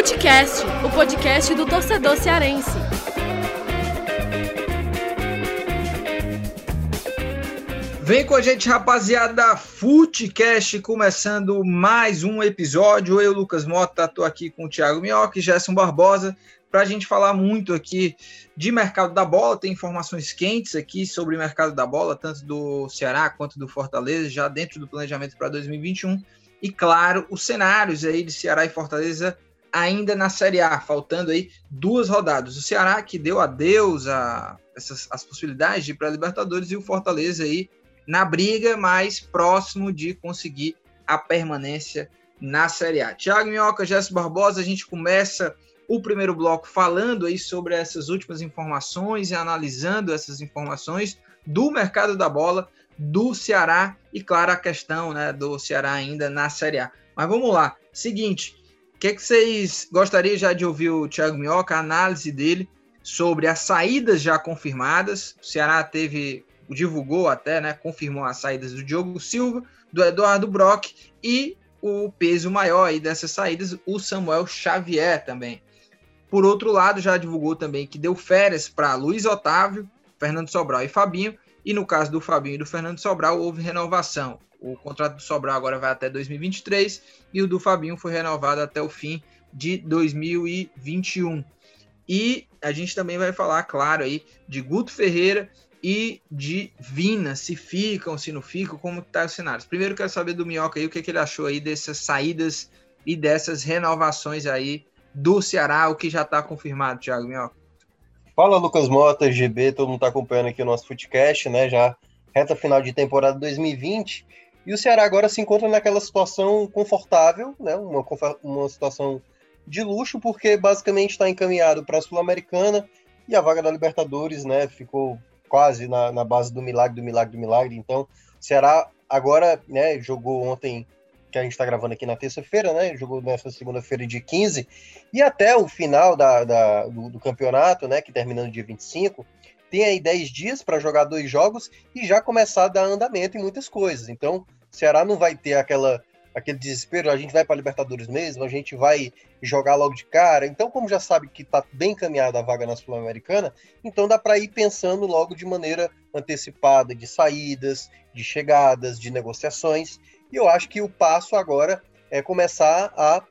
Futecast, o podcast do torcedor cearense. Vem com a gente, rapaziada, Futecast, começando mais um episódio. Eu, Lucas Mota, estou aqui com o Thiago Minhoca e Gerson Barbosa para a gente falar muito aqui de mercado da bola. Tem informações quentes aqui sobre o mercado da bola, tanto do Ceará quanto do Fortaleza, já dentro do planejamento para 2021. E claro, os cenários aí de Ceará e Fortaleza ainda na Série A, faltando aí duas rodadas. O Ceará que deu adeus a essas as possibilidades de ir para a Libertadores e o Fortaleza aí na briga, mais próximo de conseguir a permanência na Série A. Thiago Minhoca, Jéssica Barbosa, a gente começa o primeiro bloco falando aí sobre essas últimas informações e analisando essas informações do mercado da bola do Ceará e, claro, a questão né, do Ceará ainda na Série A. Mas vamos lá. Seguinte, que, é que vocês gostariam já de ouvir o Thiago Minhoca, a análise dele sobre as saídas já confirmadas? O Ceará teve, divulgou até, né, confirmou as saídas do Diogo Silva, do Eduardo Brock e o peso maior aí dessas saídas, o Samuel Xavier também. Por outro lado, já divulgou também que deu férias para Luiz Otávio, Fernando Sobral e Fabinho, e no caso do Fabinho e do Fernando Sobral, houve renovação. O contrato do Sobral agora vai até 2023 e o do Fabinho foi renovado até o fim de 2021. E a gente também vai falar, claro, aí de Guto Ferreira e de Vina, se ficam, se não ficam, como tá os cenários. Primeiro quero saber do Minhoca aí o que, que ele achou aí dessas saídas e dessas renovações aí do Ceará, o que já está confirmado, Thiago Minhoca. Fala, Lucas Mota, GB, todo mundo está acompanhando aqui o nosso Footcast, né? Já reta final de temporada 2020. E o Ceará agora se encontra naquela situação confortável, né? Uma, uma situação de luxo, porque basicamente está encaminhado para a Sul-Americana e a vaga da Libertadores, né? Ficou quase na, na base do milagre, do milagre, do milagre. Então, o Ceará agora, né? Jogou ontem que a gente está gravando aqui na terça-feira, né? Jogou nessa segunda-feira de 15, e até o final da, da do, do, campeonato, né? Que termina no dia 25, tem aí 10 dias para jogar dois jogos e já começar a dar andamento em muitas coisas. Então, o Ceará não vai ter aquela aquele desespero, a gente vai para Libertadores mesmo, a gente vai jogar logo de cara. Então, como já sabe que está bem caminhada a vaga na Sul-Americana, então dá para ir pensando logo de maneira antecipada de saídas, de chegadas, de negociações. E eu acho que o passo agora é começar a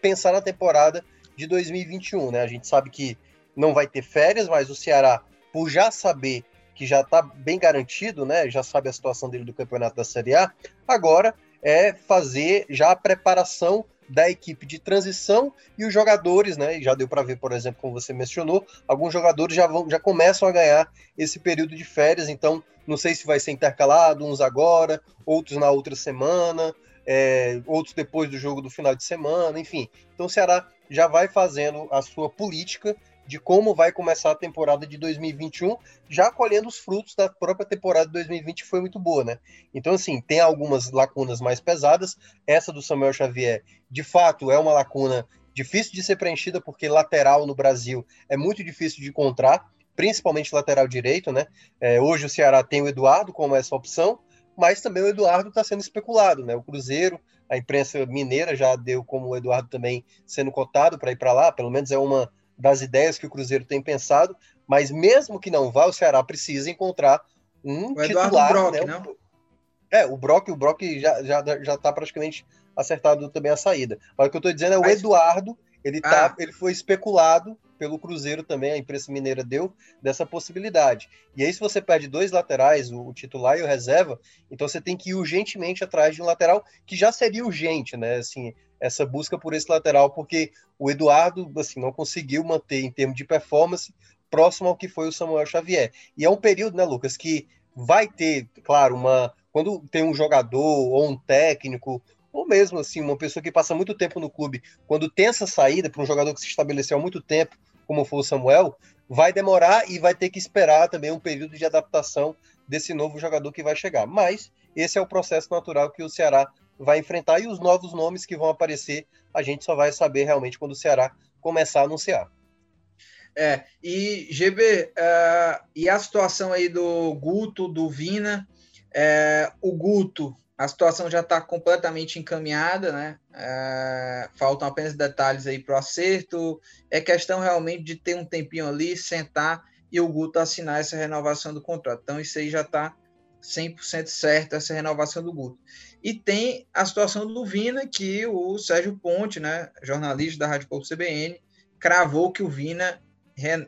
pensar na temporada de 2021, né? A gente sabe que não vai ter férias, mas o Ceará, por já saber que já está bem garantido, né? Já sabe a situação dele do campeonato da Série A, agora é fazer já a preparação da equipe de transição e os jogadores, né? Já deu para ver, por exemplo, como você mencionou, alguns jogadores já vão, já começam a ganhar esse período de férias, então não sei se vai ser intercalado, uns agora, outros na outra semana, é, outros depois do jogo do final de semana, enfim. Então o Ceará já vai fazendo a sua política de como vai começar a temporada de 2021, já colhendo os frutos da própria temporada de 2020, que foi muito boa, né? Então, assim, tem algumas lacunas mais pesadas. Essa do Samuel Xavier, de fato, é uma lacuna difícil de ser preenchida, porque lateral no Brasil é muito difícil de encontrar principalmente lateral direito, né? É, hoje o Ceará tem o Eduardo como essa opção, mas também o Eduardo está sendo especulado, né? O Cruzeiro, a imprensa mineira já deu como o Eduardo também sendo cotado para ir para lá, pelo menos é uma das ideias que o Cruzeiro tem pensado, mas mesmo que não vá, o Ceará precisa encontrar um o titular, Brock, né? Não? É, o Brock, o Brock já já já está praticamente acertado também a saída. Mas o que eu estou dizendo é o mas... Eduardo, ele tá, ah. ele foi especulado pelo Cruzeiro também, a imprensa mineira deu dessa possibilidade. E aí, se você perde dois laterais, o, o, titular e o reserva, então você tem que ir urgentemente atrás de um lateral que já seria urgente, né? Assim, essa busca por esse lateral, porque o Eduardo assim, não conseguiu manter em termos de performance próximo ao que foi o Samuel Xavier. E é um período, né, Lucas, que vai ter, claro, uma. Quando tem um jogador ou um técnico ou mesmo assim, uma pessoa que passa muito tempo no clube, quando tem essa saída para um jogador que se estabeleceu há muito tempo, como foi o Samuel, vai demorar e vai ter que esperar também um período de adaptação desse novo jogador que vai chegar. Mas esse é o processo natural que o Ceará vai enfrentar e os novos nomes que vão aparecer, a gente só vai saber realmente quando o Ceará começar a anunciar. É, e GB, uh, é, e a situação aí do Guto, do Vina, é, o Guto a situação já está completamente encaminhada, né? É, faltam apenas detalhes aí para o acerto. É questão realmente de ter um tempinho ali, sentar e o Guto assinar essa renovação do contrato. Então, isso aí já está 100% certo, essa renovação do Guto. E tem a situação do Vina, que o Sérgio Ponte, né, jornalista da Rádio Povo CBN, cravou que o Vina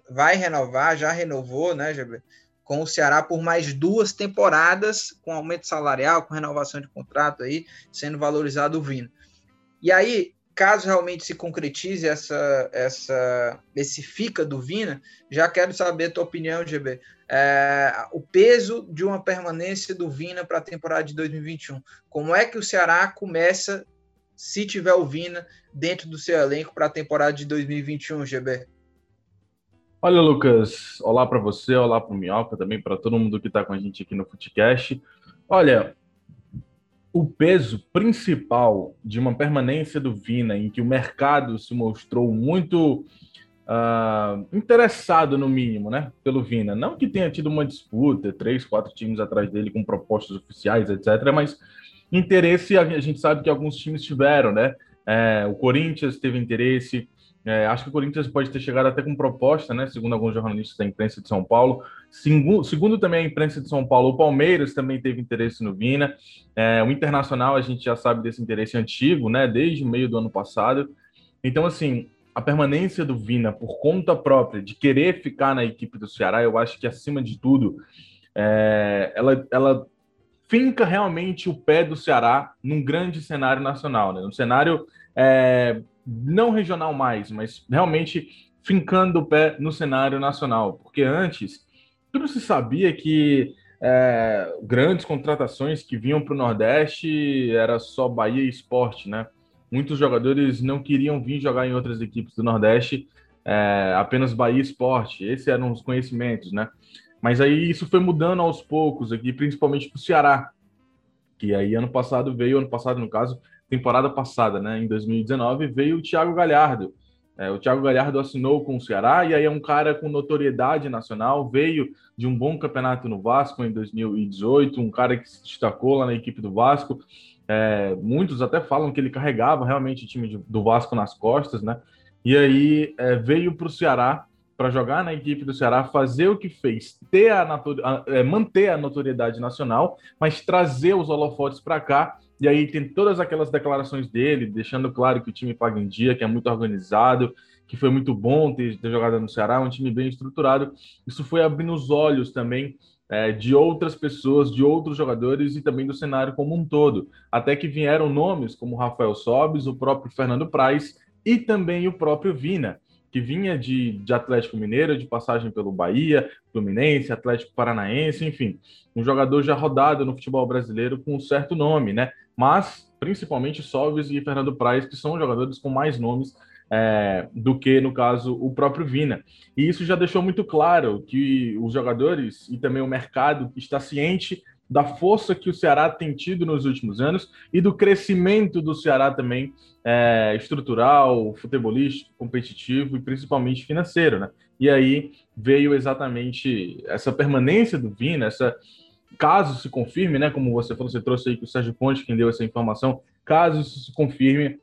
vai renovar, já renovou, né, GB, com o Ceará por mais duas temporadas, com aumento salarial, com renovação de contrato aí, sendo valorizado o Vina. E aí, caso realmente se concretize essa, essa, esse fica do Vina, já quero saber a tua opinião, GB. É, o peso de uma permanência do Vina para a temporada de 2021. Como é que o Ceará começa, se tiver o Vina, dentro do seu elenco para a temporada de 2021, GB? Olha, Lucas, olá para você, olá para o Minhoca, também para todo mundo que está com a gente aqui no Footcast. Olha, o peso principal de uma permanência do Vina, em que o mercado se mostrou muito uh, interessado, no mínimo, né, pelo Vina. Não que tenha tido uma disputa, três, quatro times atrás dele com propostas oficiais, etc., mas interesse a gente sabe que alguns times tiveram, né? É, o Corinthians teve interesse, é, acho que o Corinthians pode ter chegado até com proposta, né? Segundo alguns jornalistas da imprensa de São Paulo. Segundo, segundo também a imprensa de São Paulo, o Palmeiras também teve interesse no Vina. É, o Internacional, a gente já sabe desse interesse antigo, né? Desde o meio do ano passado. Então, assim, a permanência do Vina por conta própria, de querer ficar na equipe do Ceará, eu acho que, acima de tudo, é, ela, ela finca realmente o pé do Ceará num grande cenário nacional, né? Um cenário é, não regional mais, mas realmente fincando o pé no cenário nacional, porque antes tudo se sabia que é, grandes contratações que vinham para o Nordeste era só Bahia e Esporte, né? Muitos jogadores não queriam vir jogar em outras equipes do Nordeste, é, apenas Bahia e Esporte. Esses eram os conhecimentos, né? Mas aí isso foi mudando aos poucos aqui, principalmente para o Ceará, que aí ano passado veio, ano passado no caso, temporada passada, né, em 2019, veio o Thiago Galhardo. É, o Thiago Galhardo assinou com o Ceará e aí é um cara com notoriedade nacional, veio de um bom campeonato no Vasco em 2018, um cara que se destacou lá na equipe do Vasco. É, muitos até falam que ele carregava realmente o time de, do Vasco nas costas, né? E aí é, veio para o Ceará para jogar na equipe do Ceará, fazer o que fez, ter a, a é, manter a notoriedade nacional, mas trazer os holofotes para cá e aí tem todas aquelas declarações dele, deixando claro que o time paga em dia, que é muito organizado, que foi muito bom ter, ter jogado no Ceará, um time bem estruturado. Isso foi abrindo os olhos também é, de outras pessoas, de outros jogadores e também do cenário como um todo. Até que vieram nomes como Rafael Sobes, o próprio Fernando Praz e também o próprio Vina que vinha de, de Atlético Mineiro, de passagem pelo Bahia, Fluminense, Atlético Paranaense, enfim, um jogador já rodado no futebol brasileiro com um certo nome, né? Mas principalmente Solves e Fernando Praz, que são jogadores com mais nomes é, do que, no caso, o próprio Vina. E isso já deixou muito claro que os jogadores e também o mercado está ciente da força que o Ceará tem tido nos últimos anos e do crescimento do Ceará também é, estrutural, futebolístico, competitivo e principalmente financeiro, né? E aí veio exatamente essa permanência do Vina, essa caso se confirme, né? Como você falou, você trouxe aí que o Sérgio Ponte quem deu essa informação, caso isso se confirme,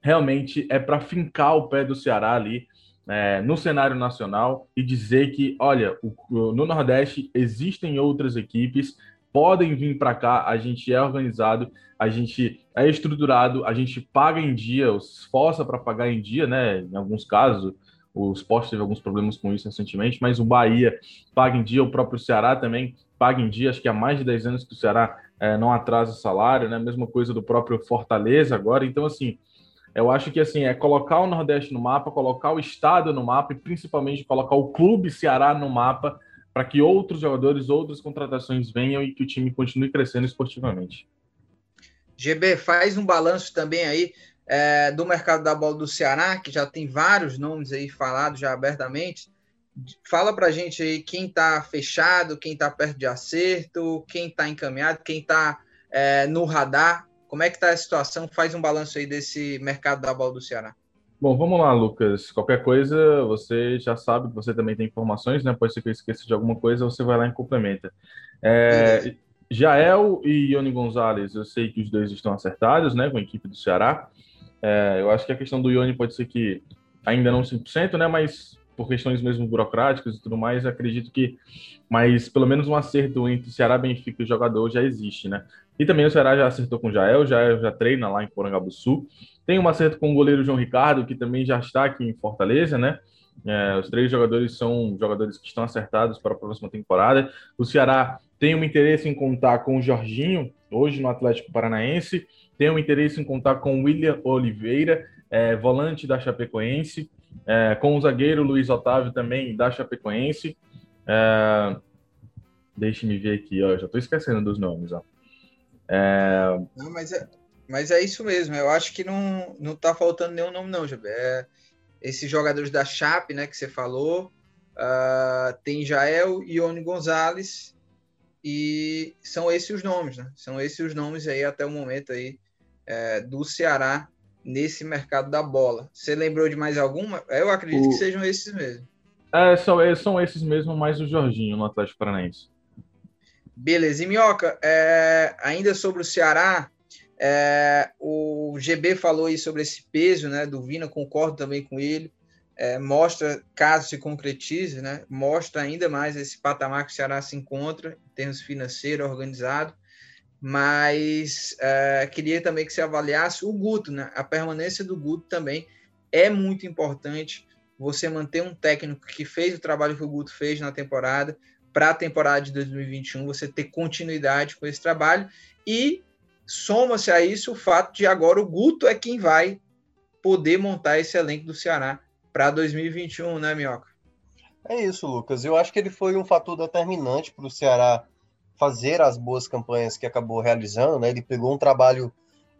realmente é para fincar o pé do Ceará ali é, no cenário nacional e dizer que, olha, o, no Nordeste existem outras equipes podem vir para cá, a gente é organizado, a gente é estruturado, a gente paga em dia, esforça para pagar em dia, né? Em alguns casos, o esporte teve alguns problemas com isso recentemente, mas o Bahia paga em dia, o próprio Ceará também paga em dia, acho que há mais de 10 anos que o Ceará é, não atrasa salário, né? Mesma coisa do próprio Fortaleza agora, então assim, eu acho que assim é colocar o Nordeste no mapa, colocar o estado no mapa e principalmente colocar o clube Ceará no mapa para que outros jogadores, outras contratações venham e que o time continue crescendo esportivamente. GB, faz um balanço também aí é, do mercado da bola do Ceará, que já tem vários nomes aí falados já abertamente. Fala para a gente aí quem está fechado, quem está perto de acerto, quem está encaminhado, quem está é, no radar. Como é que está a situação? Faz um balanço aí desse mercado da bola do Ceará. Bom, vamos lá, Lucas. Qualquer coisa, você já sabe que você também tem informações, né? Pode ser que eu esqueça de alguma coisa, você vai lá e complementa. É, Jael e Ione Gonzalez, eu sei que os dois estão acertados, né, com a equipe do Ceará. É, eu acho que a questão do Ione pode ser que ainda não 100%, né, mas por questões mesmo burocráticas e tudo mais, acredito que, mas pelo menos um acerto entre Ceará, Benfica e jogador já existe, né? E também o Ceará já acertou com o Jael, já, já treina lá em Porangabuçu. Tem um acerto com o goleiro João Ricardo, que também já está aqui em Fortaleza, né? É, os três jogadores são jogadores que estão acertados para a próxima temporada. O Ceará tem um interesse em contar com o Jorginho, hoje no Atlético Paranaense. Tem um interesse em contar com William Oliveira, é, volante da Chapecoense. É, com o zagueiro Luiz Otávio também da Chapecoense. É, Deixe-me ver aqui, ó, já estou esquecendo dos nomes. Ó. É... Não, mas, é, mas é isso mesmo. Eu acho que não, não tá faltando nenhum nome, não, Jabe. É, esses jogadores da Chape, né, que você falou. Uh, tem Jael e Ione Gonzalez. E são esses os nomes, né? São esses os nomes aí até o momento aí é, do Ceará nesse mercado da bola. Você lembrou de mais alguma? Eu acredito o... que sejam esses mesmo. É, são, é, são esses mesmo, mais o Jorginho no Atlético Paranaense. Beleza. E Minhoca, é, ainda sobre o Ceará, é, o GB falou aí sobre esse peso né, do Vina, concordo também com ele. É, mostra, caso se concretize, né, mostra ainda mais esse patamar que o Ceará se encontra em termos financeiro, organizado. Mas é, queria também que você avaliasse o Guto, né? A permanência do Guto também é muito importante. Você manter um técnico que fez o trabalho que o Guto fez na temporada, para a temporada de 2021, você ter continuidade com esse trabalho e soma-se a isso o fato de agora o Guto é quem vai poder montar esse elenco do Ceará para 2021, né, Minhoca? É isso, Lucas. Eu acho que ele foi um fator determinante para o Ceará fazer as boas campanhas que acabou realizando, né? Ele pegou um trabalho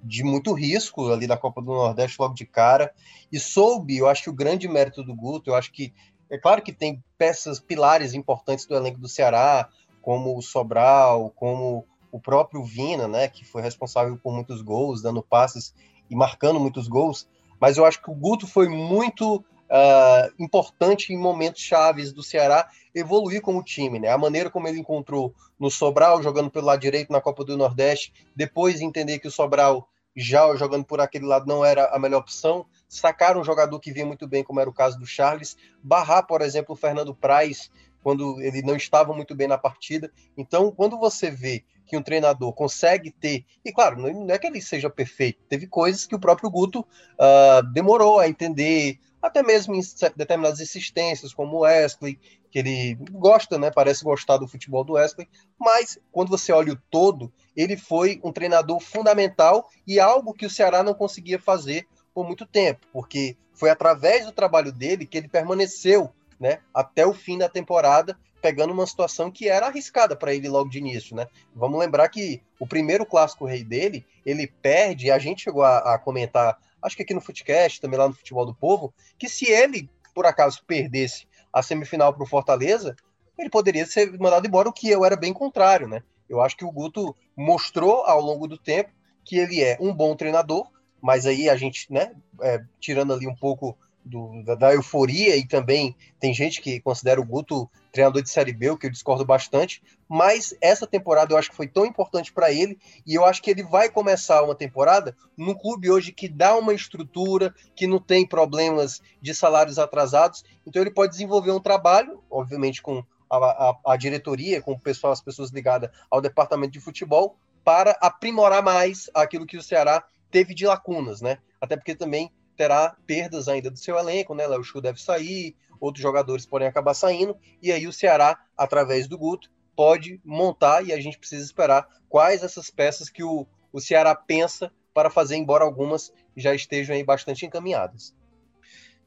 de muito risco ali da Copa do Nordeste logo de cara e soube, eu acho que o grande mérito do Guto, eu acho que é claro que tem peças pilares importantes do elenco do Ceará, como o Sobral, como o próprio Vina, né, que foi responsável por muitos gols, dando passes e marcando muitos gols. Mas eu acho que o Guto foi muito uh, importante em momentos chaves do Ceará evoluir como time, né? A maneira como ele encontrou no Sobral, jogando pelo lado direito na Copa do Nordeste, depois entender que o Sobral já jogando por aquele lado não era a melhor opção, sacar um jogador que vinha muito bem, como era o caso do Charles, barrar, por exemplo, o Fernando Praz, quando ele não estava muito bem na partida. Então, quando você vê que um treinador consegue ter, e claro, não é que ele seja perfeito, teve coisas que o próprio Guto uh, demorou a entender, até mesmo em determinadas insistências, como o Wesley, que ele gosta, né? Parece gostar do futebol do Wesley, mas quando você olha o todo, ele foi um treinador fundamental e algo que o Ceará não conseguia fazer por muito tempo, porque foi através do trabalho dele que ele permaneceu, né, até o fim da temporada, pegando uma situação que era arriscada para ele logo de início, né? Vamos lembrar que o primeiro clássico rei dele, ele perde, a gente chegou a, a comentar, acho que aqui no Footcast, também lá no Futebol do Povo, que se ele por acaso perdesse a semifinal para o Fortaleza, ele poderia ser mandado embora, o que eu era bem contrário, né? Eu acho que o Guto mostrou ao longo do tempo que ele é um bom treinador, mas aí a gente, né, é, tirando ali um pouco do, da, da, euforia, e também tem gente que considera o Guto treinador de Série B, o que eu discordo bastante, mas essa temporada eu acho que foi tão importante para ele, e eu acho que ele vai começar uma temporada num clube hoje que dá uma estrutura, que não tem problemas de salários atrasados, então ele pode desenvolver um trabalho, obviamente com a, a, a diretoria, com o pessoal, as pessoas ligadas ao departamento de futebol, para aprimorar mais aquilo que o Ceará teve de lacunas, né? Até porque também terá perdas ainda do seu elenco, né? Léo Chu deve sair, outros jogadores podem acabar saindo, e aí o Ceará, através do Guto, pode montar e a gente precisa esperar quais essas peças que o, o Ceará pensa para fazer, embora algumas já estejam aí bastante encaminhadas.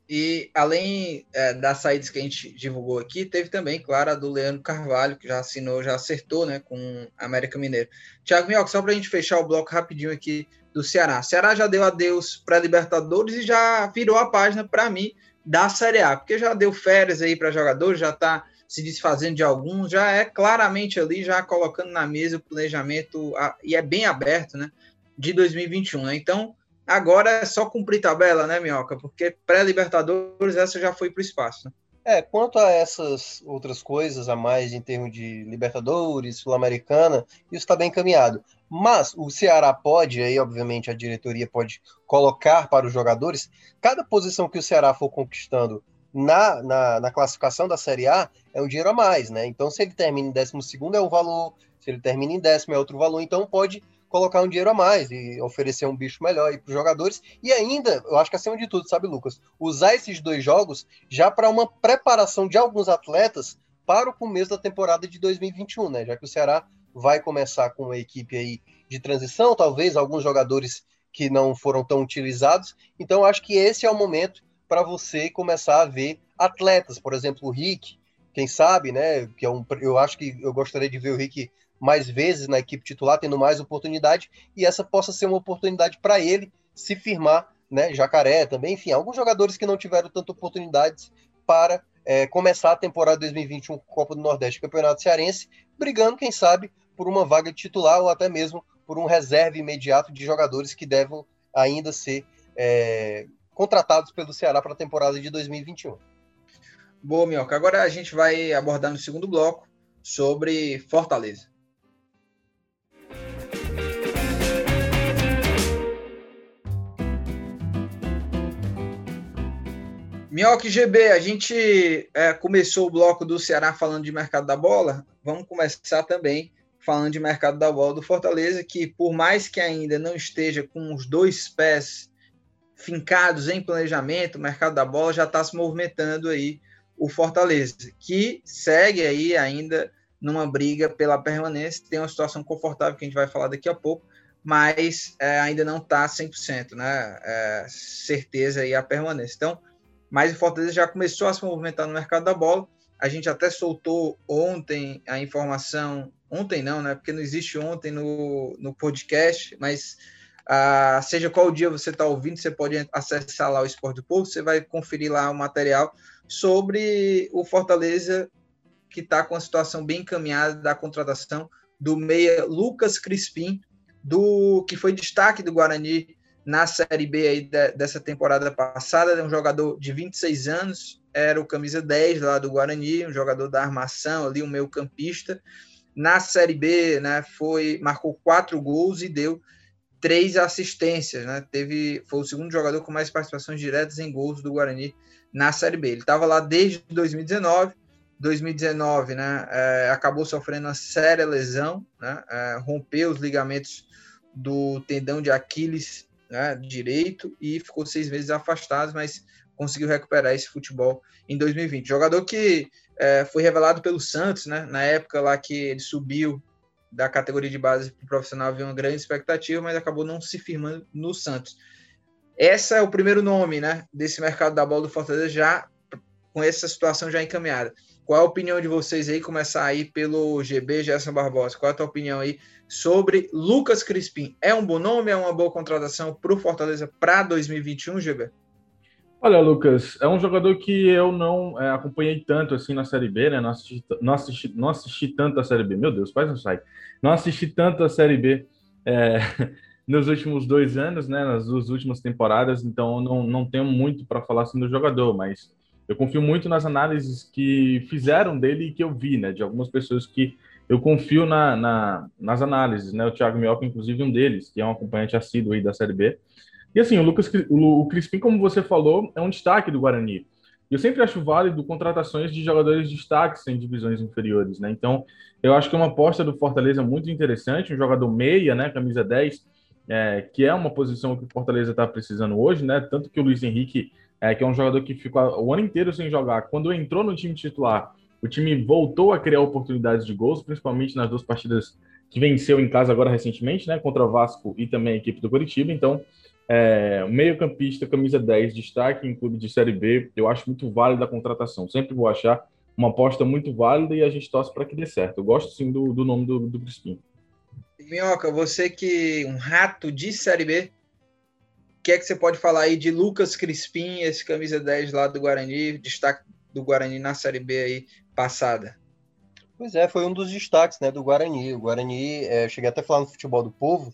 E além é, das saídas que a gente divulgou aqui, teve também, claro, a do Leandro Carvalho, que já assinou, já acertou né, com América Mineiro. Tiago Minhoca, só para a gente fechar o bloco rapidinho aqui do Ceará. Ceará já deu adeus para Libertadores e já virou a página para mim da Série A, porque já deu férias aí para jogadores, já está se desfazendo de alguns, já é claramente ali, já colocando na mesa o planejamento, e é bem aberto, né, de 2021, né? Então, agora é só cumprir tabela, né, Minhoca? Porque pré-Libertadores essa já foi para o espaço, né? É, quanto a essas outras coisas a mais em termos de Libertadores, Sul-Americana, isso está bem encaminhado. Mas o Ceará pode, aí obviamente a diretoria pode colocar para os jogadores, cada posição que o Ceará for conquistando na, na, na classificação da Série A é um dinheiro a mais, né? Então se ele termina em décimo segundo é um valor, se ele termina em décimo é outro valor, então pode colocar um dinheiro a mais e oferecer um bicho melhor para os jogadores. E ainda, eu acho que acima de tudo, sabe, Lucas, usar esses dois jogos já para uma preparação de alguns atletas para o começo da temporada de 2021, né? Já que o Ceará vai começar com uma equipe aí de transição, talvez alguns jogadores que não foram tão utilizados. Então, acho que esse é o momento para você começar a ver atletas, por exemplo, o Rick, quem sabe, né? Que é um, eu acho que eu gostaria de ver o Rick mais vezes na equipe titular, tendo mais oportunidade, e essa possa ser uma oportunidade para ele se firmar, né? Jacaré também, enfim, alguns jogadores que não tiveram tanta oportunidades para é, começar a temporada 2021 Copa do Nordeste Campeonato Cearense, brigando, quem sabe, por uma vaga de titular ou até mesmo por um reserva imediato de jogadores que devem ainda ser é, contratados pelo Ceará para a temporada de 2021. Boa, Minhoca. Agora a gente vai abordar no segundo bloco sobre Fortaleza. Minhoca GB, a gente é, começou o bloco do Ceará falando de mercado da bola. Vamos começar também falando de mercado da bola do Fortaleza, que por mais que ainda não esteja com os dois pés fincados em planejamento, o mercado da bola já está se movimentando aí o Fortaleza, que segue aí ainda numa briga pela permanência, tem uma situação confortável que a gente vai falar daqui a pouco, mas é, ainda não está 100%, né? É, certeza aí a permanência. Então, mas o Fortaleza já começou a se movimentar no mercado da bola. A gente até soltou ontem a informação, ontem não, né? Porque não existe ontem no, no podcast, mas ah, seja qual dia você está ouvindo, você pode acessar lá o Esporte do Povo, você vai conferir lá o material sobre o Fortaleza que está com a situação bem encaminhada da contratação do meia Lucas Crispim, do que foi destaque do Guarani na Série B aí de, dessa temporada passada, é um jogador de 26 anos, era o camisa 10 lá do Guarani, um jogador da armação ali, um meio campista. Na Série B, né, foi marcou quatro gols e deu três assistências, né? Teve foi o segundo jogador com mais participações diretas em gols do Guarani na Série B. Ele estava lá desde 2019. 2019, né? É, acabou sofrendo uma séria lesão, né? É, rompeu os ligamentos do tendão de Aquiles né, direito e ficou seis meses afastado, mas conseguiu recuperar esse futebol em 2020. Jogador que é, foi revelado pelo Santos, né? Na época lá que ele subiu da categoria de base para o profissional, havia uma grande expectativa, mas acabou não se firmando no Santos. Essa é o primeiro nome, né? Desse mercado da bola do Fortaleza já com essa situação já encaminhada. Qual a opinião de vocês aí? Começar aí pelo GB Gerson Barbosa. Qual a tua opinião aí sobre Lucas Crispim? É um bom nome? É uma boa contratação para o Fortaleza para 2021, GB? Olha, Lucas, é um jogador que eu não é, acompanhei tanto assim na Série B, né? Não assisti, não, assisti, não assisti tanto a Série B. Meu Deus, faz um sai. Não assisti tanto a Série B é, nos últimos dois anos, né? Nas duas últimas temporadas, então não, não tenho muito para falar assim do jogador, mas eu confio muito nas análises que fizeram dele e que eu vi, né? De algumas pessoas que eu confio na, na nas análises, né? O Thiago Mioca, inclusive, um deles, que é um acompanhante assíduo aí da Série B. E assim, o Lucas, o, Crispim, como você falou, é um destaque do Guarani. Eu sempre acho válido contratações de jogadores de destaques em divisões inferiores, né? Então, eu acho que é uma aposta do Fortaleza muito interessante, um jogador meia, né? Camisa 10, é, que é uma posição que o Fortaleza está precisando hoje, né? Tanto que o Luiz Henrique é, que é um jogador que ficou o ano inteiro sem jogar. Quando entrou no time titular, o time voltou a criar oportunidades de gols, principalmente nas duas partidas que venceu em casa agora recentemente, né, contra o Vasco e também a equipe do Curitiba. Então, é, meio-campista, camisa 10, destaque em clube de Série B, eu acho muito válida a contratação. Sempre vou achar uma aposta muito válida e a gente torce para que dê certo. Eu gosto sim do, do nome do, do Crispim. Minhoca, você que um rato de Série B, que é que você pode falar aí de Lucas Crispim, esse camisa 10 lá do Guarani, destaque do Guarani na Série B aí passada? Pois é, foi um dos destaques né, do Guarani. O Guarani, é, cheguei até a falar no futebol do povo,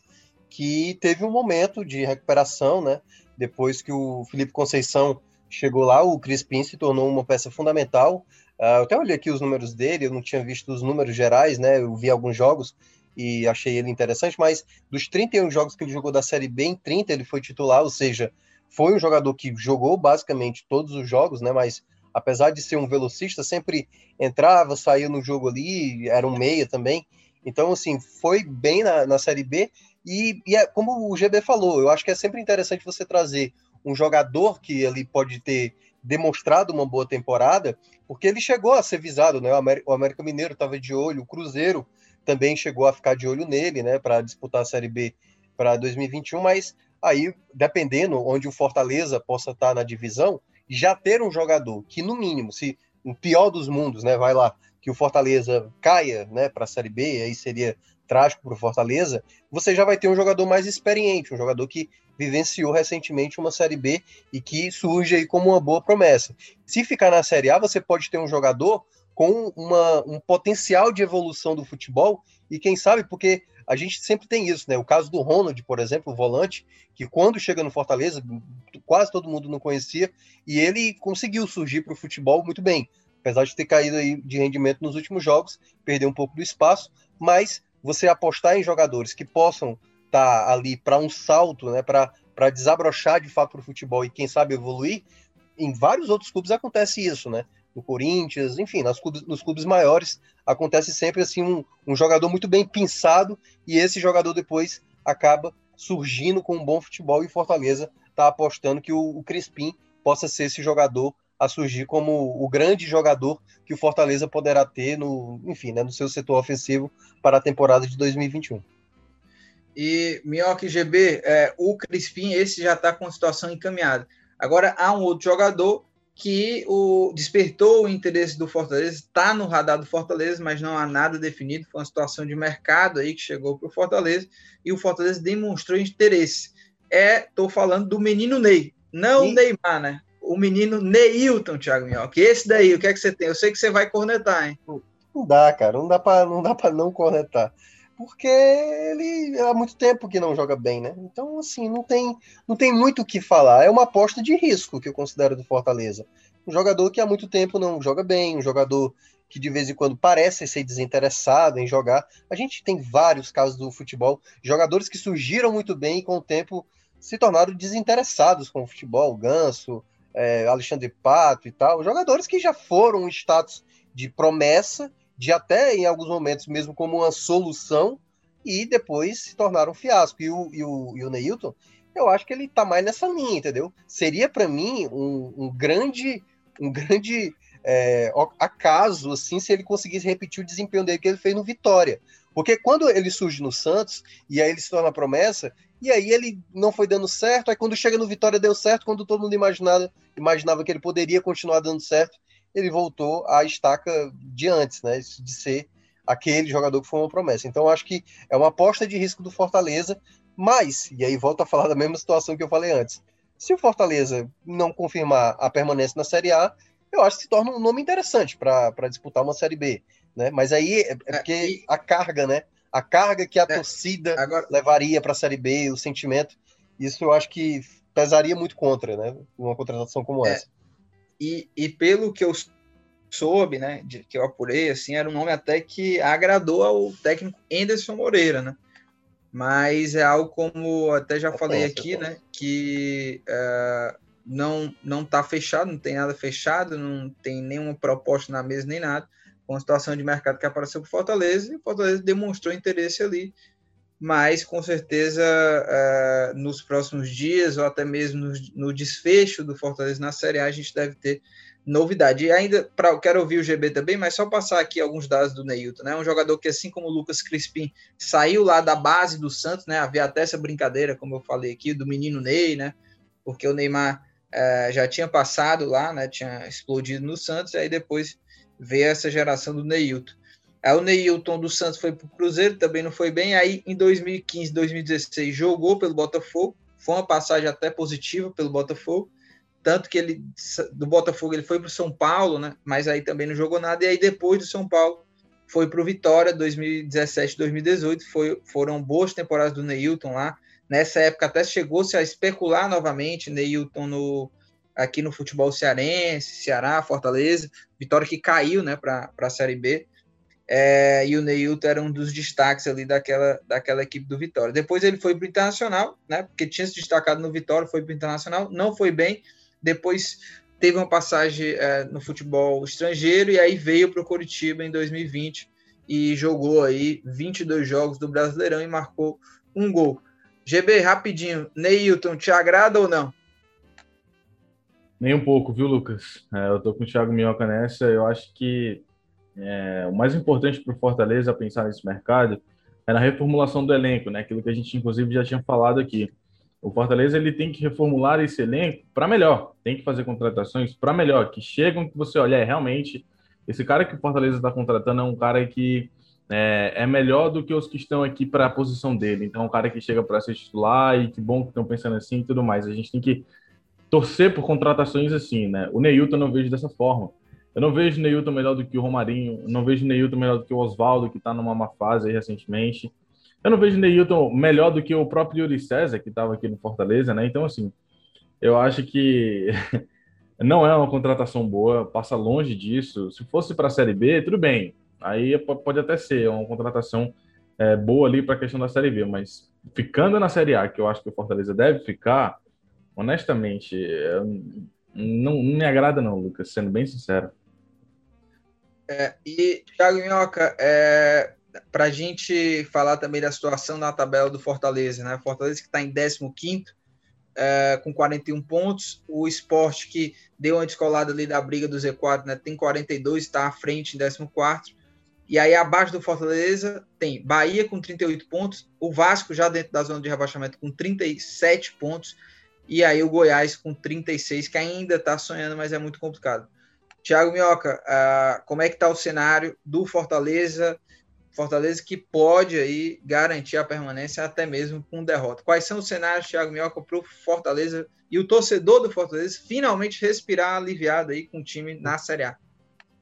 que teve um momento de recuperação, né? Depois que o Felipe Conceição chegou lá, o Crispim se tornou uma peça fundamental. Uh, eu até olhei aqui os números dele, eu não tinha visto os números gerais, né? Eu vi alguns jogos e achei ele interessante, mas dos 31 jogos que ele jogou da Série B, em 30 ele foi titular, ou seja, foi um jogador que jogou basicamente todos os jogos, né? Mas apesar de ser um velocista, sempre entrava, saía no jogo ali, era um meia também. Então, assim, foi bem na, na Série B. E, e é, como o GB falou, eu acho que é sempre interessante você trazer um jogador que ele pode ter demonstrado uma boa temporada, porque ele chegou a ser visado, né? O América, o América Mineiro estava de olho, o Cruzeiro também chegou a ficar de olho nele, né, para disputar a Série B para 2021, mas aí, dependendo onde o Fortaleza possa estar tá na divisão, já ter um jogador que, no mínimo, se o pior dos mundos, né, vai lá, que o Fortaleza caia, né, para a Série B, aí seria trágico para o Fortaleza, você já vai ter um jogador mais experiente, um jogador que vivenciou recentemente uma Série B e que surge aí como uma boa promessa. Se ficar na Série A, você pode ter um jogador com uma, um potencial de evolução do futebol e quem sabe, porque a gente sempre tem isso, né? O caso do Ronald, por exemplo, o volante, que quando chega no Fortaleza, quase todo mundo não conhecia, e ele conseguiu surgir para o futebol muito bem. Apesar de ter caído aí de rendimento nos últimos jogos, perdeu um pouco do espaço, mas você apostar em jogadores que possam estar tá ali para um salto, né, para desabrochar de fato para o futebol e quem sabe evoluir, em vários outros clubes acontece isso, né? No Corinthians, enfim, nos clubes, nos clubes maiores acontece sempre assim um, um jogador muito bem pensado e esse jogador depois acaba surgindo com um bom futebol e Fortaleza está apostando que o, o Crispim possa ser esse jogador a surgir como o grande jogador que o Fortaleza poderá ter no, enfim, né, no seu setor ofensivo para a temporada de 2021. E Minhoca e GB, é, o Crispim, esse já está com a situação encaminhada. Agora há um outro jogador que o despertou o interesse do Fortaleza, está no radar do Fortaleza, mas não há nada definido. Foi uma situação de mercado aí que chegou para o Fortaleza e o Fortaleza demonstrou interesse. É, estou falando do menino Ney, não o Neymar, né? o menino Neilton, Thiago Minhoca. Esse daí, o que é que você tem? Eu sei que você vai cornetar, hein? Não dá, cara. Não dá para não dá para não cornetar. Porque ele há muito tempo que não joga bem, né? Então, assim, não tem, não tem muito o que falar. É uma aposta de risco que eu considero do Fortaleza. Um jogador que há muito tempo não joga bem, um jogador que de vez em quando parece ser desinteressado em jogar. A gente tem vários casos do futebol, jogadores que surgiram muito bem e com o tempo se tornaram desinteressados com o futebol. Ganso, é, Alexandre Pato e tal, jogadores que já foram um status de promessa, de até em alguns momentos mesmo como uma solução, e depois se tornaram um fiasco. E o, e o, e o Neilton, eu acho que ele tá mais nessa linha, entendeu? Seria para mim um, um, grande, um grande é, acaso, assim, se ele conseguisse repetir o desempenho dele que ele fez no Vitória. Porque quando ele surge no Santos, e aí ele se torna promessa, e aí ele não foi dando certo. Aí quando chega no Vitória deu certo, quando todo mundo imaginava, imaginava que ele poderia continuar dando certo, ele voltou à estaca de antes, né? De ser aquele jogador que foi uma promessa. Então acho que é uma aposta de risco do Fortaleza, mas, e aí volto a falar da mesma situação que eu falei antes. Se o Fortaleza não confirmar a permanência na Série A, eu acho que se torna um nome interessante para disputar uma Série B. Né? Mas aí é, é porque a carga, né? a carga que a é, torcida agora... levaria para a Série B, o sentimento, isso eu acho que pesaria muito contra, né? Uma contratação como é, essa. E, e pelo que eu soube, né, de, que eu apurei, assim, era um nome até que agradou ao técnico Anderson Moreira, né? Mas é algo como até já é falei aqui, né, que uh, não não está fechado, não tem nada fechado, não tem nenhuma proposta na mesa nem nada com a situação de mercado que apareceu para Fortaleza, e o Fortaleza demonstrou interesse ali, mas com certeza uh, nos próximos dias, ou até mesmo no, no, desfecho do Fortaleza na Série A, a gente deve ter novidade. E ainda, pra, quero ouvir o GB também, mas só passar aqui alguns dados do Neilton, né? Um jogador que, assim como o Lucas Crispim, saiu lá da base do Santos, né? Havia até essa brincadeira, como eu falei aqui, do menino Ney, né? Porque o Neymar uh, já tinha passado lá, né? Tinha explodido no Santos, e aí depois ver essa geração do Neilton. Aí o Neilton do Santos foi para o Cruzeiro, também não foi bem. Aí em 2015, 2016 jogou pelo Botafogo, foi uma passagem até positiva pelo Botafogo, tanto que ele do Botafogo ele foi para o São Paulo, né? Mas aí também não jogou nada. E aí depois do São Paulo foi para o Vitória 2017, 2018. Foi, foram boas temporadas do Neilton lá. Nessa época até chegou-se a especular novamente Neilton no aqui no futebol cearense, Ceará, Fortaleza, Vitória que caiu né, para a Série B. É, e o Neilton era um dos destaques ali daquela, daquela equipe do Vitória. Depois ele foi para o Internacional, né, porque tinha se destacado no Vitória, foi para o Internacional, não foi bem. Depois teve uma passagem é, no futebol estrangeiro e aí veio para o Coritiba em 2020 e jogou aí 22 jogos do Brasileirão e marcou um gol. GB, rapidinho, Neilton, te agrada ou não? Nem um pouco, viu, Lucas? É, eu tô com o Thiago Minhoca nessa. Eu acho que é, o mais importante para o Fortaleza pensar nesse mercado é na reformulação do elenco, né? Aquilo que a gente, inclusive, já tinha falado aqui. O Fortaleza ele tem que reformular esse elenco para melhor, tem que fazer contratações para melhor, que chegam que você olha, é, realmente, esse cara que o Fortaleza está contratando é um cara que é, é, melhor do que os que estão aqui para a posição dele. Então, é um cara que chega para ser titular e que bom que estão pensando assim e tudo mais. A gente tem que torcer por contratações assim, né? O Neilton não vejo dessa forma. Eu não vejo Neilton melhor do que o Romarinho, não vejo Neilton melhor do que o Oswaldo, que está numa má fase aí recentemente. Eu não vejo Neilton melhor do que o próprio Yuri César, que estava aqui no Fortaleza, né? Então, assim, eu acho que não é uma contratação boa, passa longe disso. Se fosse para a Série B, tudo bem. Aí pode até ser uma contratação é, boa ali para a questão da Série B, mas ficando na Série A, que eu acho que o Fortaleza deve ficar, honestamente, não, não me agrada não, Lucas, sendo bem sincero. É, e, Thiago Minhoca, é, para a gente falar também da situação na tabela do Fortaleza, né? Fortaleza que está em 15 é, com 41 pontos, o esporte que deu uma descolada ali da briga do Z4, né? Tem 42, está à frente em 14 e aí, abaixo do Fortaleza, tem Bahia com 38 pontos, o Vasco já dentro da zona de rebaixamento com 37 pontos, e aí o Goiás com 36, que ainda está sonhando, mas é muito complicado. Tiago Minhoca, uh, como é que está o cenário do Fortaleza? Fortaleza que pode aí garantir a permanência até mesmo com derrota. Quais são os cenários, Thiago Minhoca, para o Fortaleza e o torcedor do Fortaleza finalmente respirar aliviado aí com o time na Série A?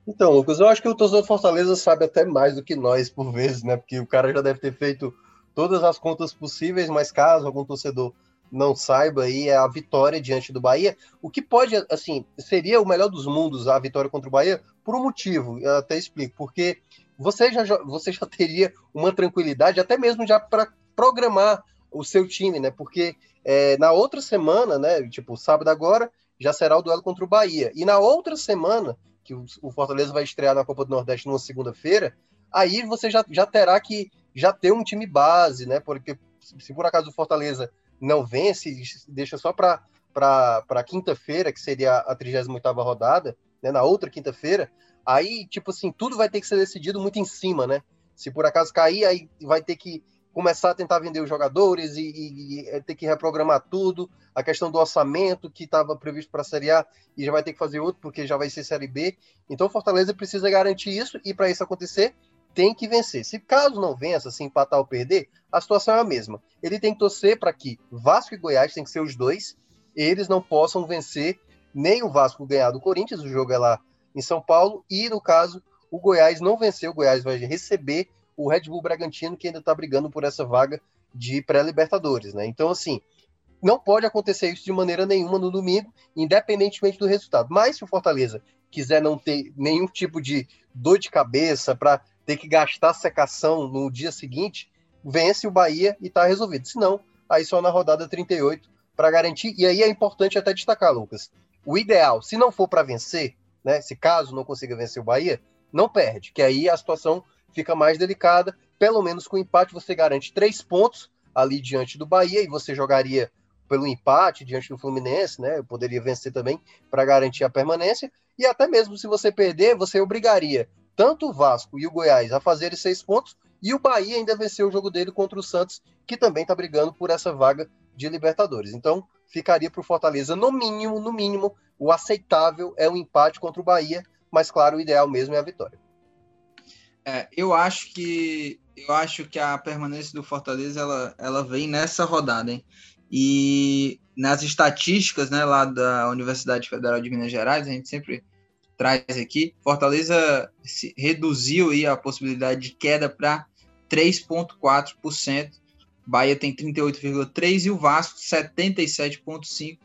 Então, Lucas, eu acho que o torcedor do Fortaleza sabe até mais do que nós, por vezes, né? Porque o cara já deve ter feito todas as contas possíveis, mas caso algum torcedor não saiba aí, é a vitória diante do Bahia. O que pode, assim, seria o melhor dos mundos a vitória contra o Bahia por um motivo, eu até explico, porque você já, você já teria uma tranquilidade, até mesmo já para programar o seu time, né? Porque é, na outra semana, né? Tipo, sábado agora, já será o duelo contra o Bahia. E na outra semana, que o, Fortaleza vai estrear na Copa do Nordeste numa segunda-feira, aí você já, já terá que já ter um time base, né? Porque se por acaso o Fortaleza não vence, deixa só para quinta-feira, que seria a 38 rodada, né? na outra quinta-feira, aí, tipo assim, tudo vai ter que ser decidido muito em cima, né? Se por acaso cair, aí vai ter que começar a tentar vender os jogadores e, e, e ter que reprogramar tudo. A questão do orçamento que estava previsto para a Série A e já vai ter que fazer outro porque já vai ser Série B. Então Fortaleza precisa garantir isso e para isso acontecer tem que vencer. Se caso não vença, se empatar ou perder, a situação é a mesma. Ele tem que torcer para que Vasco e Goiás tem que ser os dois, eles não possam vencer nem o Vasco ganhar do Corinthians, o jogo é lá em São Paulo, e no caso o Goiás não vencer, o Goiás vai receber o Red Bull Bragantino, que ainda está brigando por essa vaga de pré-Libertadores, né? Então, assim, não pode acontecer isso de maneira nenhuma no domingo, independentemente do resultado. Mas se o Fortaleza quiser não ter nenhum tipo de dor de cabeça para ter que gastar secação no dia seguinte, vence o Bahia e está resolvido. Se não, aí só na rodada 38 para garantir. E aí é importante até destacar, Lucas. O ideal, se não for para vencer, né, se caso não consiga vencer o Bahia, não perde, que aí a situação fica mais delicada. Pelo menos com empate você garante três pontos ali diante do Bahia e você jogaria pelo empate diante do Fluminense, né? Poderia vencer também para garantir a permanência. E até mesmo se você perder, você obrigaria tanto o Vasco e o Goiás a fazerem seis pontos e o Bahia ainda venceu o jogo dele contra o Santos, que também está brigando por essa vaga de Libertadores. Então, ficaria para o Fortaleza, no mínimo, no mínimo, o aceitável é o empate contra o Bahia, mas claro, o ideal mesmo é a vitória. É, eu acho que eu acho que a permanência do Fortaleza ela, ela vem nessa rodada, hein? E nas estatísticas, né, lá da Universidade Federal de Minas Gerais, a gente sempre traz aqui, Fortaleza reduziu aí a possibilidade de queda para 3,4%. Bahia tem 38,3% e o Vasco 77,5%.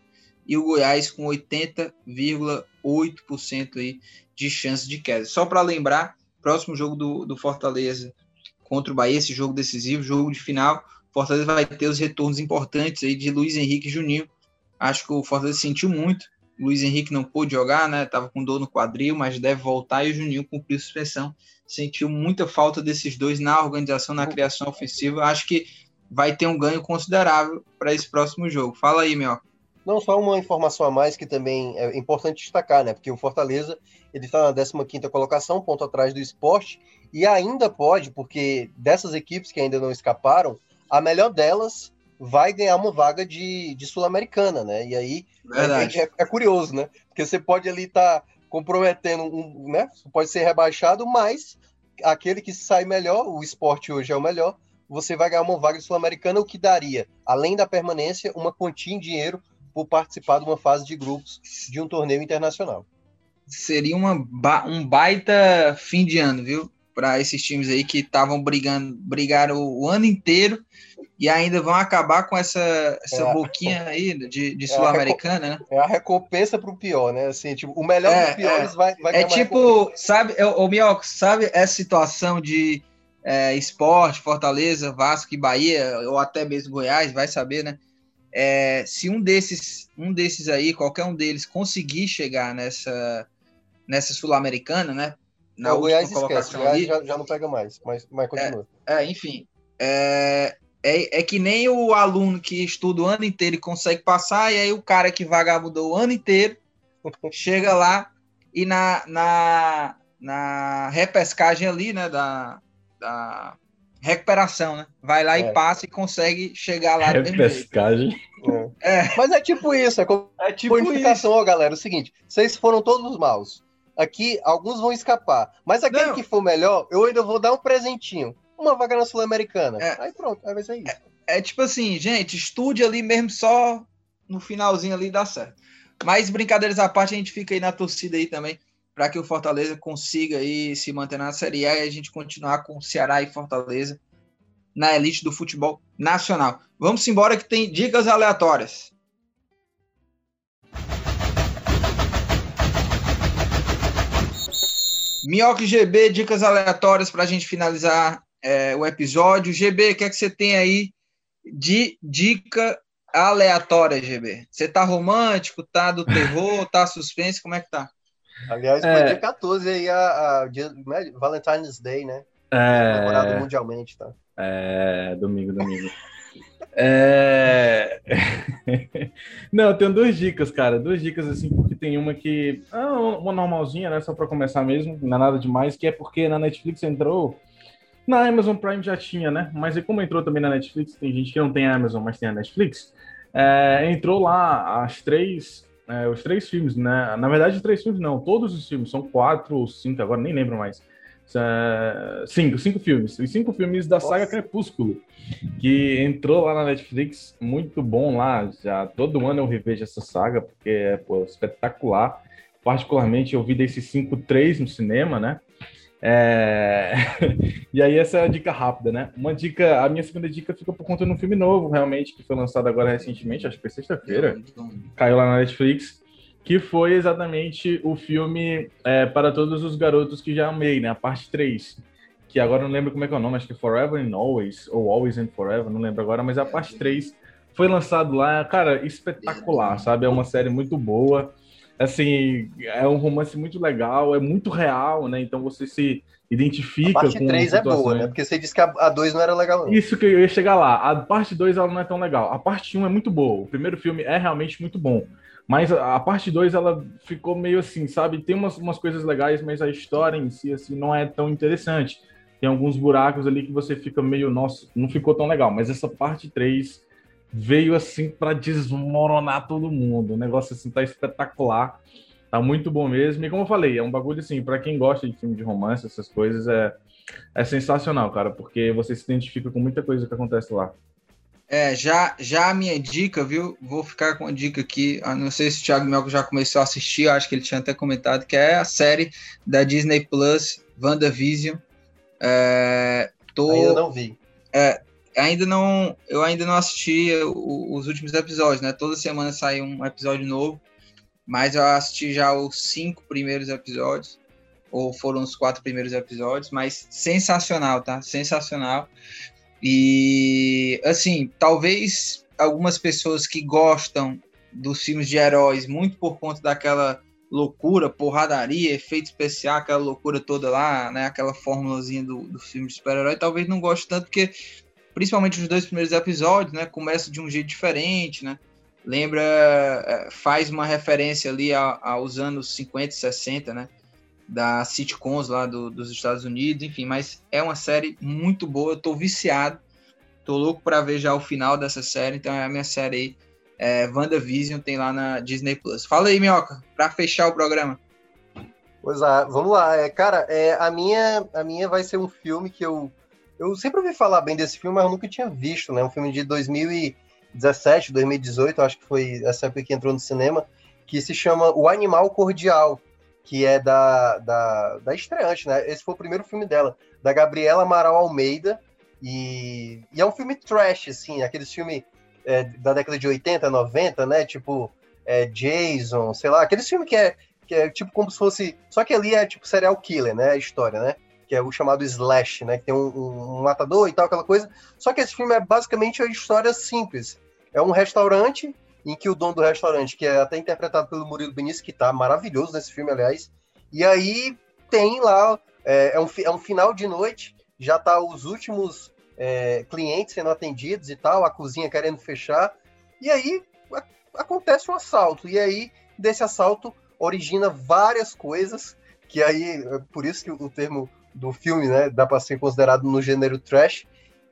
e o Goiás com 80,8% aí de chance de queda. Só para lembrar, próximo jogo do, do Fortaleza contra o Bahia, esse jogo decisivo, jogo de final, Fortaleza vai ter os retornos importantes aí de Luiz Henrique e Juninho. Acho que o Fortaleza sentiu muito. Luiz Henrique não pôde jogar, né? Tava com dor no quadril, mas deve voltar e o Juninho cumpriu suspensão. Sentiu muita falta desses dois na organização, na criação ofensiva. Acho que vai ter um ganho considerável para esse próximo jogo. Fala aí, meu. Não, só uma informação a mais que também é importante destacar, né? Porque o Fortaleza ele está na 15 colocação, ponto atrás do esporte, e ainda pode, porque dessas equipes que ainda não escaparam, a melhor delas vai ganhar uma vaga de, de Sul-Americana, né? E aí é, é, curioso, né? Porque você pode ali estar tá comprometendo um, né? Pode ser rebaixado, mas aquele que sai melhor, o esporte hoje é o melhor, você vai ganhar uma vaga de Sul-Americana, o que daria, além da permanência, uma quantia em dinheiro por participar de uma fase de grupos de um torneio internacional. Seria uma ba um baita fim de ano, viu? Para esses times aí que estavam brigando, brigaram o ano inteiro e ainda vão acabar com essa, essa é boquinha aí de, de é Sul-Americana, né? É a recompensa para o pior, né? Assim, tipo, o melhor é, dos piores é. vai, vai É tipo, sabe, o Mioco, sabe essa situação de é, esporte, Fortaleza, Vasco e Bahia, ou até mesmo Goiás, vai saber, né? É, se um desses, um desses aí, qualquer um deles, conseguir chegar nessa, nessa Sul-Americana, né? Na o Goiás esquece, ali, já, já, não pega mais, mas, mas continua. Enfim. É, é, é que nem o aluno que estuda o ano inteiro e consegue passar, e aí o cara que vagabundou o ano inteiro chega lá e na, na, na repescagem ali, né, da, da recuperação, né? Vai lá é. e passa e consegue chegar lá. Repescagem. É. é. Mas é tipo isso, é como é tipo isso. ó, galera. É o seguinte, vocês foram todos maus. Aqui, alguns vão escapar. Mas aquele Não. que for melhor, eu ainda vou dar um presentinho. Uma vaga na Sul-Americana. É. Aí pronto, aí vai ser isso. É, é tipo assim, gente, estude ali mesmo só no finalzinho ali dá certo. Mas brincadeiras à parte, a gente fica aí na torcida aí também para que o Fortaleza consiga aí se manter na Série A e a gente continuar com o Ceará e Fortaleza na elite do futebol nacional. Vamos embora que tem dicas aleatórias. Minhoca GB, dicas aleatórias para a gente finalizar é, o episódio. GB, o que é que você tem aí de dica aleatória, GB? Você tá romântico, tá do terror, tá suspense, como é que tá? Aliás, foi é... dia 14 aí, a, a dia, né, Valentine's Day, né? É... Comemorado mundialmente, tá? É, domingo, domingo. é... Não, eu tenho duas dicas, cara. Duas dicas, assim, porque tem uma que. Ah, uma normalzinha, né? Só para começar mesmo, não é nada demais, que é porque na Netflix entrou. Na Amazon Prime já tinha, né? Mas como entrou também na Netflix, tem gente que não tem a Amazon, mas tem a Netflix. É, entrou lá as três é, os três filmes, né? Na verdade, três filmes não, todos os filmes, são quatro ou cinco, agora nem lembro mais. É, cinco, cinco filmes. Os cinco filmes da Nossa. saga Crepúsculo, que entrou lá na Netflix, muito bom lá. Já todo ano eu revejo essa saga, porque é pô, espetacular. Particularmente, eu vi desses cinco, três no cinema, né? É... e aí, essa é a dica rápida, né? Uma dica, a minha segunda dica fica por conta de um filme novo, realmente, que foi lançado agora recentemente, acho que foi sexta-feira, caiu lá na Netflix, que foi exatamente o filme é, Para Todos os Garotos que Já Amei, né? A parte 3. Que agora não lembro como é que é o nome, acho que Forever and Always, ou Always and Forever, não lembro agora, mas a parte 3 foi lançado lá, cara, espetacular, sabe? É uma série muito boa assim, é um romance muito legal, é muito real, né? Então você se identifica a parte com 3 é boa, né? Porque você disse que a 2 não era legal. Não. Isso que eu ia chegar lá. A parte 2 ela não é tão legal. A parte 1 um é muito boa. O primeiro filme é realmente muito bom. Mas a, a parte 2 ela ficou meio assim, sabe? Tem umas, umas coisas legais, mas a história em si assim não é tão interessante. Tem alguns buracos ali que você fica meio, nossa, não ficou tão legal. Mas essa parte 3 veio assim para desmoronar todo mundo. O negócio assim tá espetacular. Tá muito bom mesmo. E como eu falei, é um bagulho assim, para quem gosta de filme de romance, essas coisas, é, é sensacional, cara, porque você se identifica com muita coisa que acontece lá. É, já, já a minha dica, viu? Vou ficar com a dica aqui. Ah, não sei se o Thiago Melco já começou a assistir, acho que ele tinha até comentado, que é a série da Disney Plus, WandaVision. É, tô, Ainda não vi. É, ainda não, eu ainda não assisti os últimos episódios, né? Toda semana sai um episódio novo, mas eu assisti já os cinco primeiros episódios, ou foram os quatro primeiros episódios, mas sensacional, tá? Sensacional. E assim, talvez algumas pessoas que gostam dos filmes de heróis muito por conta daquela loucura, porradaria, efeito especial, aquela loucura toda lá, né? Aquela formulazinha do, do filme de super-herói, talvez não goste tanto, porque principalmente os dois primeiros episódios, né? Começa de um jeito diferente, né? Lembra, é, faz uma referência ali aos anos 50 e 60, né? Da sitcoms lá do, dos Estados Unidos, enfim, mas é uma série muito boa, eu tô viciado, tô louco para ver já o final dessa série, então é a minha série aí, é, WandaVision, tem lá na Disney Plus. Fala aí, Minhoca, para fechar o programa. Pois é, vamos lá. É, cara, é, a, minha, a minha vai ser um filme que eu eu sempre ouvi falar bem desse filme, mas eu nunca tinha visto, né? Um filme de 2017, 2018, acho que foi essa época que entrou no cinema, que se chama O Animal Cordial, que é da, da, da estreante, né? Esse foi o primeiro filme dela, da Gabriela Amaral Almeida, e, e é um filme trash, assim, aqueles filmes é, da década de 80, 90, né? Tipo é, Jason, sei lá, aqueles filmes que é, que é tipo como se fosse. Só que ali é tipo serial killer, né? A história, né? Que é o chamado Slash, né? Que tem um, um, um, matador e tal, aquela coisa. Só que esse filme é basicamente uma história simples. É um restaurante em que o dono do restaurante, que é até interpretado pelo Murilo Benício, que tá maravilhoso nesse filme, aliás, e aí tem lá, é, é, um, é um final de noite, já tá os últimos é, clientes sendo atendidos e tal, a cozinha querendo fechar, e aí a, acontece um assalto, e aí desse assalto origina várias coisas, que aí, é por isso que o termo do filme, né? Dá para ser considerado no gênero trash.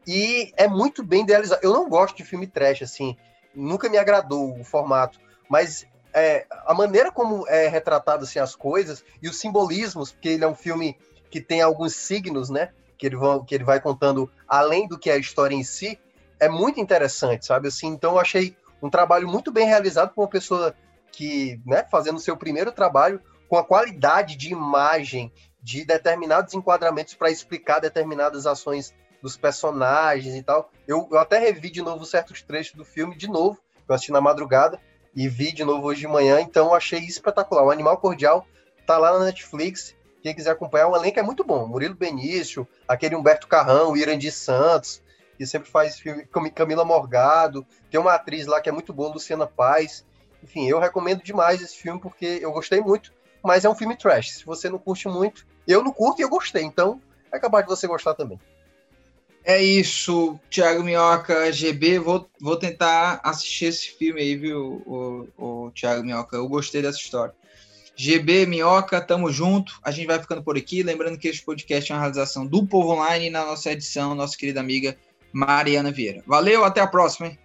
E é muito bem idealizado. Eu não gosto de filme trash, assim. Nunca me agradou o formato. Mas é, a maneira como é retratado assim, as coisas e os simbolismos, porque ele é um filme que tem alguns signos, né? Que ele, vão, que ele vai contando além do que é a história em si, é muito interessante, sabe? Assim, então eu achei um trabalho muito bem realizado por uma pessoa que, né, fazendo seu primeiro trabalho, com a qualidade de imagem de determinados enquadramentos para explicar determinadas ações dos personagens e tal. Eu, eu até revi de novo certos trechos do filme, de novo, eu assisti na madrugada e vi de novo hoje de manhã, então achei espetacular. O Animal Cordial tá lá na Netflix, quem quiser acompanhar, o elenco é muito bom. Murilo Benício, aquele Humberto Carrão, Irandi Santos, que sempre faz filme, Camila Morgado, tem uma atriz lá que é muito boa, Luciana Paz. Enfim, eu recomendo demais esse filme porque eu gostei muito, mas é um filme trash. Se você não curte muito, eu não curto e eu gostei, então é capaz de você gostar também. É isso, Thiago Minhoca, GB. Vou, vou tentar assistir esse filme aí, viu, o, o Thiago Minhoca? Eu gostei dessa história. GB, Minhoca, tamo junto. A gente vai ficando por aqui. Lembrando que este podcast é uma realização do Povo Online na nossa edição, nossa querida amiga Mariana Vieira. Valeu, até a próxima, hein?